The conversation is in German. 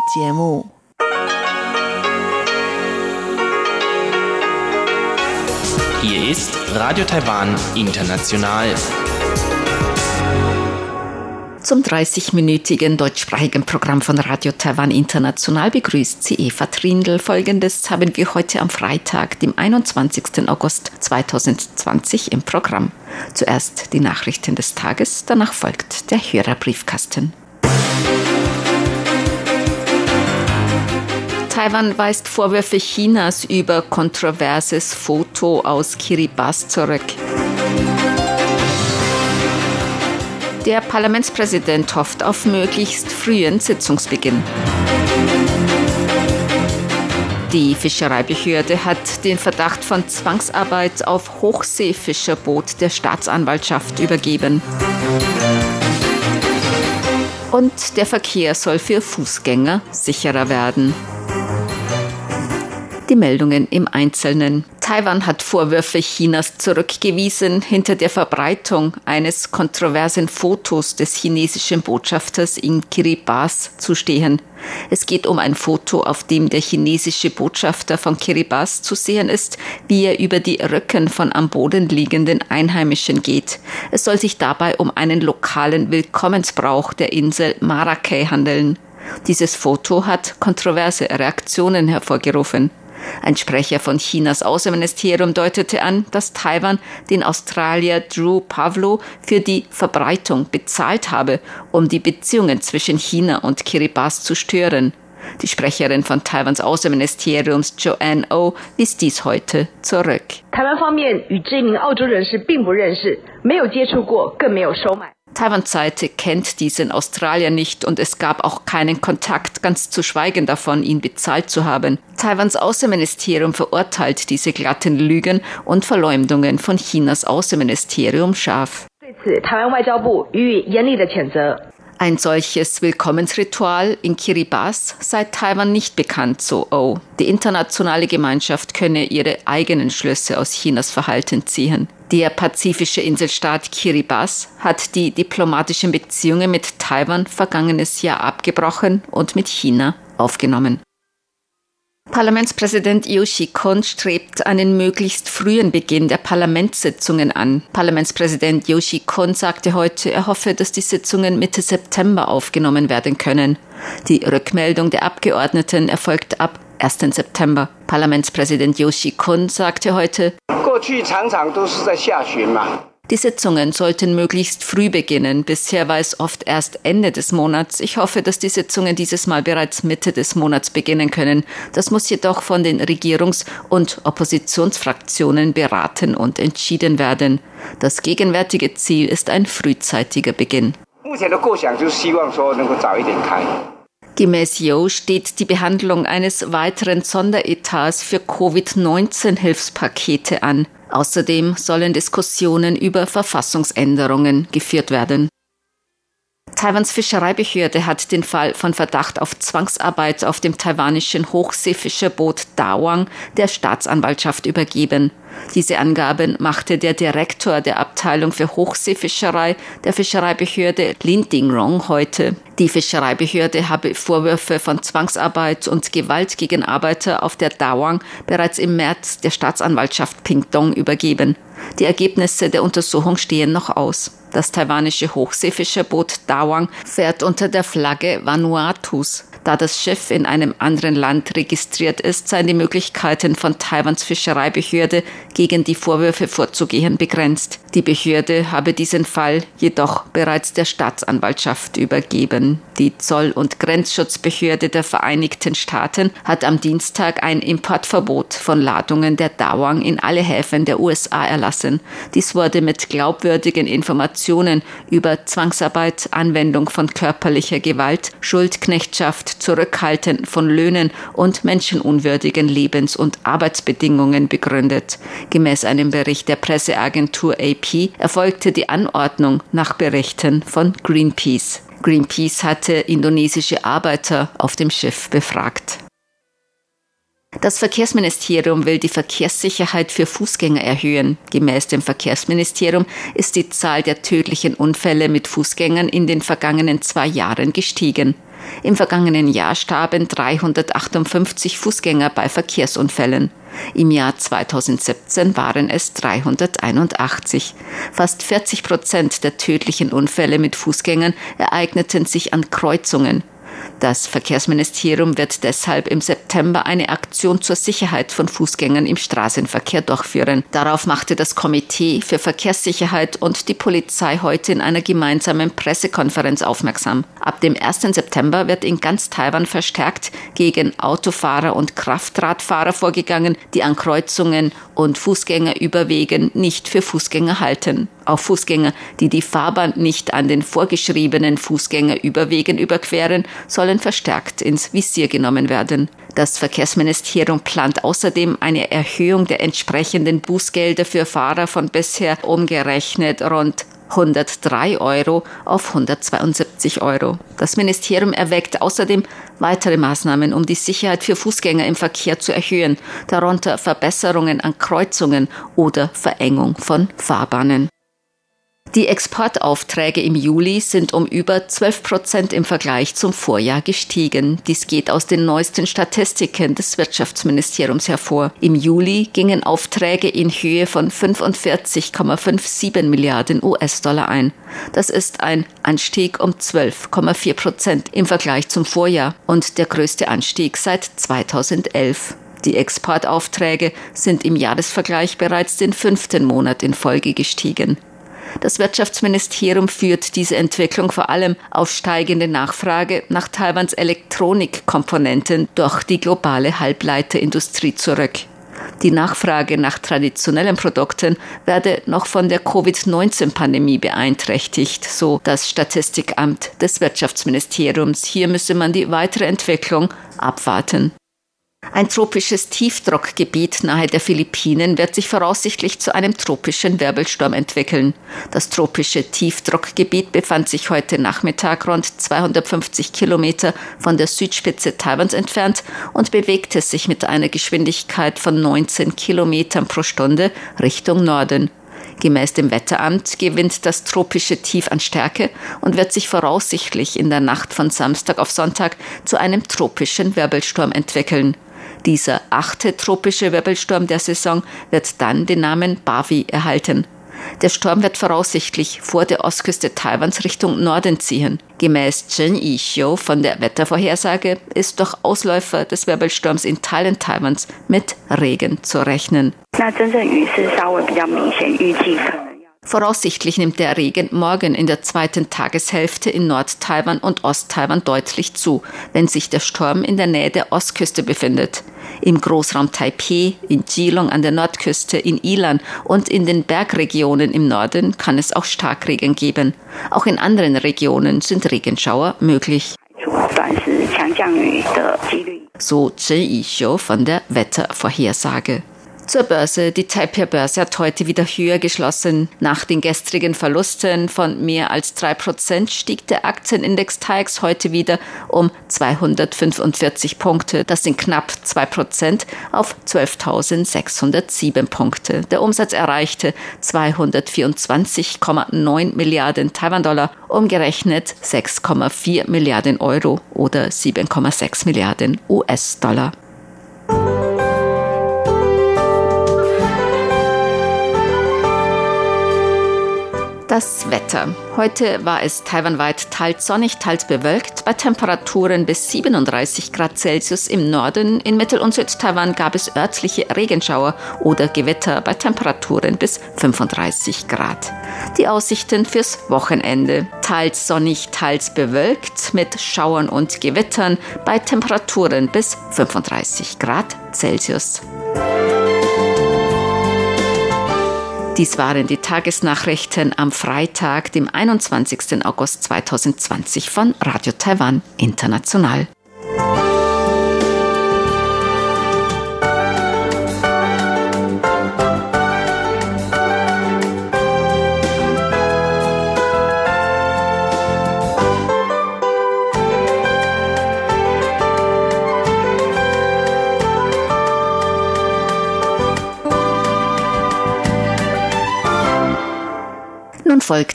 节目。Hier ist Radio Taiwan International. Zum 30-minütigen deutschsprachigen Programm von Radio Taiwan International begrüßt sie Eva Trindl. Folgendes haben wir heute am Freitag, dem 21. August 2020 im Programm. Zuerst die Nachrichten des Tages, danach folgt der Hörerbriefkasten. Taiwan weist Vorwürfe Chinas über kontroverses Foto aus Kiribati zurück. Der Parlamentspräsident hofft auf möglichst frühen Sitzungsbeginn. Die Fischereibehörde hat den Verdacht von Zwangsarbeit auf Hochseefischerboot der Staatsanwaltschaft übergeben. Und der Verkehr soll für Fußgänger sicherer werden. Die Meldungen im Einzelnen. Taiwan hat Vorwürfe Chinas zurückgewiesen, hinter der Verbreitung eines kontroversen Fotos des chinesischen Botschafters in Kiribati zu stehen. Es geht um ein Foto, auf dem der chinesische Botschafter von Kiribati zu sehen ist, wie er über die Rücken von am Boden liegenden Einheimischen geht. Es soll sich dabei um einen lokalen Willkommensbrauch der Insel Maracay handeln. Dieses Foto hat kontroverse Reaktionen hervorgerufen. Ein Sprecher von Chinas Außenministerium deutete an, dass Taiwan den Australier Drew Pavlo für die Verbreitung bezahlt habe, um die Beziehungen zwischen China und Kiribati zu stören. Die Sprecherin von Taiwans Außenministeriums Joanne O oh wies dies heute zurück. Taiwan-Seite kennt diesen Australier nicht und es gab auch keinen Kontakt, ganz zu schweigen davon, ihn bezahlt zu haben. Taiwans Außenministerium verurteilt diese glatten Lügen und Verleumdungen von Chinas Außenministerium scharf. Ein solches Willkommensritual in Kiribati sei Taiwan nicht bekannt, so O. Die internationale Gemeinschaft könne ihre eigenen Schlüsse aus Chinas Verhalten ziehen. Der pazifische Inselstaat Kiribati hat die diplomatischen Beziehungen mit Taiwan vergangenes Jahr abgebrochen und mit China aufgenommen. Parlamentspräsident Yoshi Kon strebt einen möglichst frühen Beginn der Parlamentssitzungen an. Parlamentspräsident Yoshi Kon sagte heute, er hoffe, dass die Sitzungen Mitte September aufgenommen werden können. Die Rückmeldung der Abgeordneten erfolgt ab 1. September. Parlamentspräsident Yoshi Kun sagte heute, die Sitzungen sollten möglichst früh beginnen. Bisher war es oft erst Ende des Monats. Ich hoffe, dass die Sitzungen dieses Mal bereits Mitte des Monats beginnen können. Das muss jedoch von den Regierungs- und Oppositionsfraktionen beraten und entschieden werden. Das gegenwärtige Ziel ist ein frühzeitiger Beginn. Gemäß Yo steht die Behandlung eines weiteren Sonderetats für Covid-19-Hilfspakete an. Außerdem sollen Diskussionen über Verfassungsänderungen geführt werden. Taiwans Fischereibehörde hat den Fall von Verdacht auf Zwangsarbeit auf dem taiwanischen Hochseefischerboot Dawang der Staatsanwaltschaft übergeben. Diese Angaben machte der Direktor der Abteilung für Hochseefischerei der Fischereibehörde Lin Dingrong heute. Die Fischereibehörde habe Vorwürfe von Zwangsarbeit und Gewalt gegen Arbeiter auf der Dawang bereits im März der Staatsanwaltschaft Pingdong übergeben. Die Ergebnisse der Untersuchung stehen noch aus. Das taiwanische Hochseefischerboot Dawang fährt unter der Flagge Vanuatus. Da das Schiff in einem anderen Land registriert ist, seien die Möglichkeiten von Taiwans Fischereibehörde gegen die Vorwürfe vorzugehen begrenzt. Die Behörde habe diesen Fall jedoch bereits der Staatsanwaltschaft übergeben. Die Zoll- und Grenzschutzbehörde der Vereinigten Staaten hat am Dienstag ein Importverbot von Ladungen der Dawang in alle Häfen der USA erlassen. Dies wurde mit glaubwürdigen Informationen über Zwangsarbeit, Anwendung von körperlicher Gewalt, Schuldknechtschaft, Zurückhalten von Löhnen und menschenunwürdigen Lebens- und Arbeitsbedingungen begründet. Gemäß einem Bericht der Presseagentur AP erfolgte die Anordnung nach Berichten von Greenpeace. Greenpeace hatte indonesische Arbeiter auf dem Schiff befragt. Das Verkehrsministerium will die Verkehrssicherheit für Fußgänger erhöhen. Gemäß dem Verkehrsministerium ist die Zahl der tödlichen Unfälle mit Fußgängern in den vergangenen zwei Jahren gestiegen. Im vergangenen Jahr starben 358 Fußgänger bei Verkehrsunfällen. Im Jahr 2017 waren es 381. Fast 40 Prozent der tödlichen Unfälle mit Fußgängern ereigneten sich an Kreuzungen. Das Verkehrsministerium wird deshalb im September eine Aktion zur Sicherheit von Fußgängern im Straßenverkehr durchführen. Darauf machte das Komitee für Verkehrssicherheit und die Polizei heute in einer gemeinsamen Pressekonferenz aufmerksam. Ab dem 1. September wird in ganz Taiwan verstärkt gegen Autofahrer und Kraftradfahrer vorgegangen, die an Kreuzungen und Fußgängerüberwegen nicht für Fußgänger halten. Auch Fußgänger, die die Fahrbahn nicht an den vorgeschriebenen Fußgängerüberwegen überqueren, sollen verstärkt ins Visier genommen werden. Das Verkehrsministerium plant außerdem eine Erhöhung der entsprechenden Bußgelder für Fahrer von bisher umgerechnet rund 103 Euro auf 172 Euro. Das Ministerium erwägt außerdem weitere Maßnahmen, um die Sicherheit für Fußgänger im Verkehr zu erhöhen, darunter Verbesserungen an Kreuzungen oder Verengung von Fahrbahnen. Die Exportaufträge im Juli sind um über 12 Prozent im Vergleich zum Vorjahr gestiegen. Dies geht aus den neuesten Statistiken des Wirtschaftsministeriums hervor. Im Juli gingen Aufträge in Höhe von 45,57 Milliarden US-Dollar ein. Das ist ein Anstieg um 12,4 Prozent im Vergleich zum Vorjahr und der größte Anstieg seit 2011. Die Exportaufträge sind im Jahresvergleich bereits den fünften Monat in Folge gestiegen. Das Wirtschaftsministerium führt diese Entwicklung vor allem auf steigende Nachfrage nach Taiwans Elektronikkomponenten durch die globale Halbleiterindustrie zurück. Die Nachfrage nach traditionellen Produkten werde noch von der Covid-19-Pandemie beeinträchtigt, so das Statistikamt des Wirtschaftsministeriums. Hier müsse man die weitere Entwicklung abwarten. Ein tropisches Tiefdruckgebiet nahe der Philippinen wird sich voraussichtlich zu einem tropischen Wirbelsturm entwickeln. Das tropische Tiefdruckgebiet befand sich heute Nachmittag rund 250 Kilometer von der Südspitze Taiwans entfernt und bewegte sich mit einer Geschwindigkeit von 19 Kilometern pro Stunde Richtung Norden. Gemäß dem Wetteramt gewinnt das tropische Tief an Stärke und wird sich voraussichtlich in der Nacht von Samstag auf Sonntag zu einem tropischen Wirbelsturm entwickeln. Dieser achte tropische Wirbelsturm der Saison wird dann den Namen Bavi erhalten. Der Sturm wird voraussichtlich vor der Ostküste Taiwans Richtung Norden ziehen. Gemäß Chen Yixio von der Wettervorhersage ist durch Ausläufer des Wirbelsturms in Teilen Taiwans mit Regen zu rechnen. Voraussichtlich nimmt der Regen morgen in der zweiten Tageshälfte in Nord-Taiwan und Ost-Taiwan deutlich zu, wenn sich der Sturm in der Nähe der Ostküste befindet. Im Großraum Taipei, in Geelong an der Nordküste, in Ilan und in den Bergregionen im Norden kann es auch Starkregen geben. Auch in anderen Regionen sind Regenschauer möglich. So Chen Yixio von der Wettervorhersage. Zur Börse. Die Taipei-Börse hat heute wieder höher geschlossen. Nach den gestrigen Verlusten von mehr als drei Prozent stieg der Aktienindex TAIX heute wieder um 245 Punkte. Das sind knapp zwei Prozent auf 12.607 Punkte. Der Umsatz erreichte 224,9 Milliarden Taiwan-Dollar, umgerechnet 6,4 Milliarden Euro oder 7,6 Milliarden US-Dollar. Das Wetter. Heute war es taiwanweit teils sonnig, teils bewölkt, bei Temperaturen bis 37 Grad Celsius im Norden. In Mittel- und Südtaiwan gab es örtliche Regenschauer oder Gewitter bei Temperaturen bis 35 Grad. Die Aussichten fürs Wochenende. Teils sonnig, teils bewölkt mit Schauern und Gewittern bei Temperaturen bis 35 Grad Celsius. Dies waren die Tagesnachrichten am Freitag, dem 21. August 2020 von Radio Taiwan International. Folgt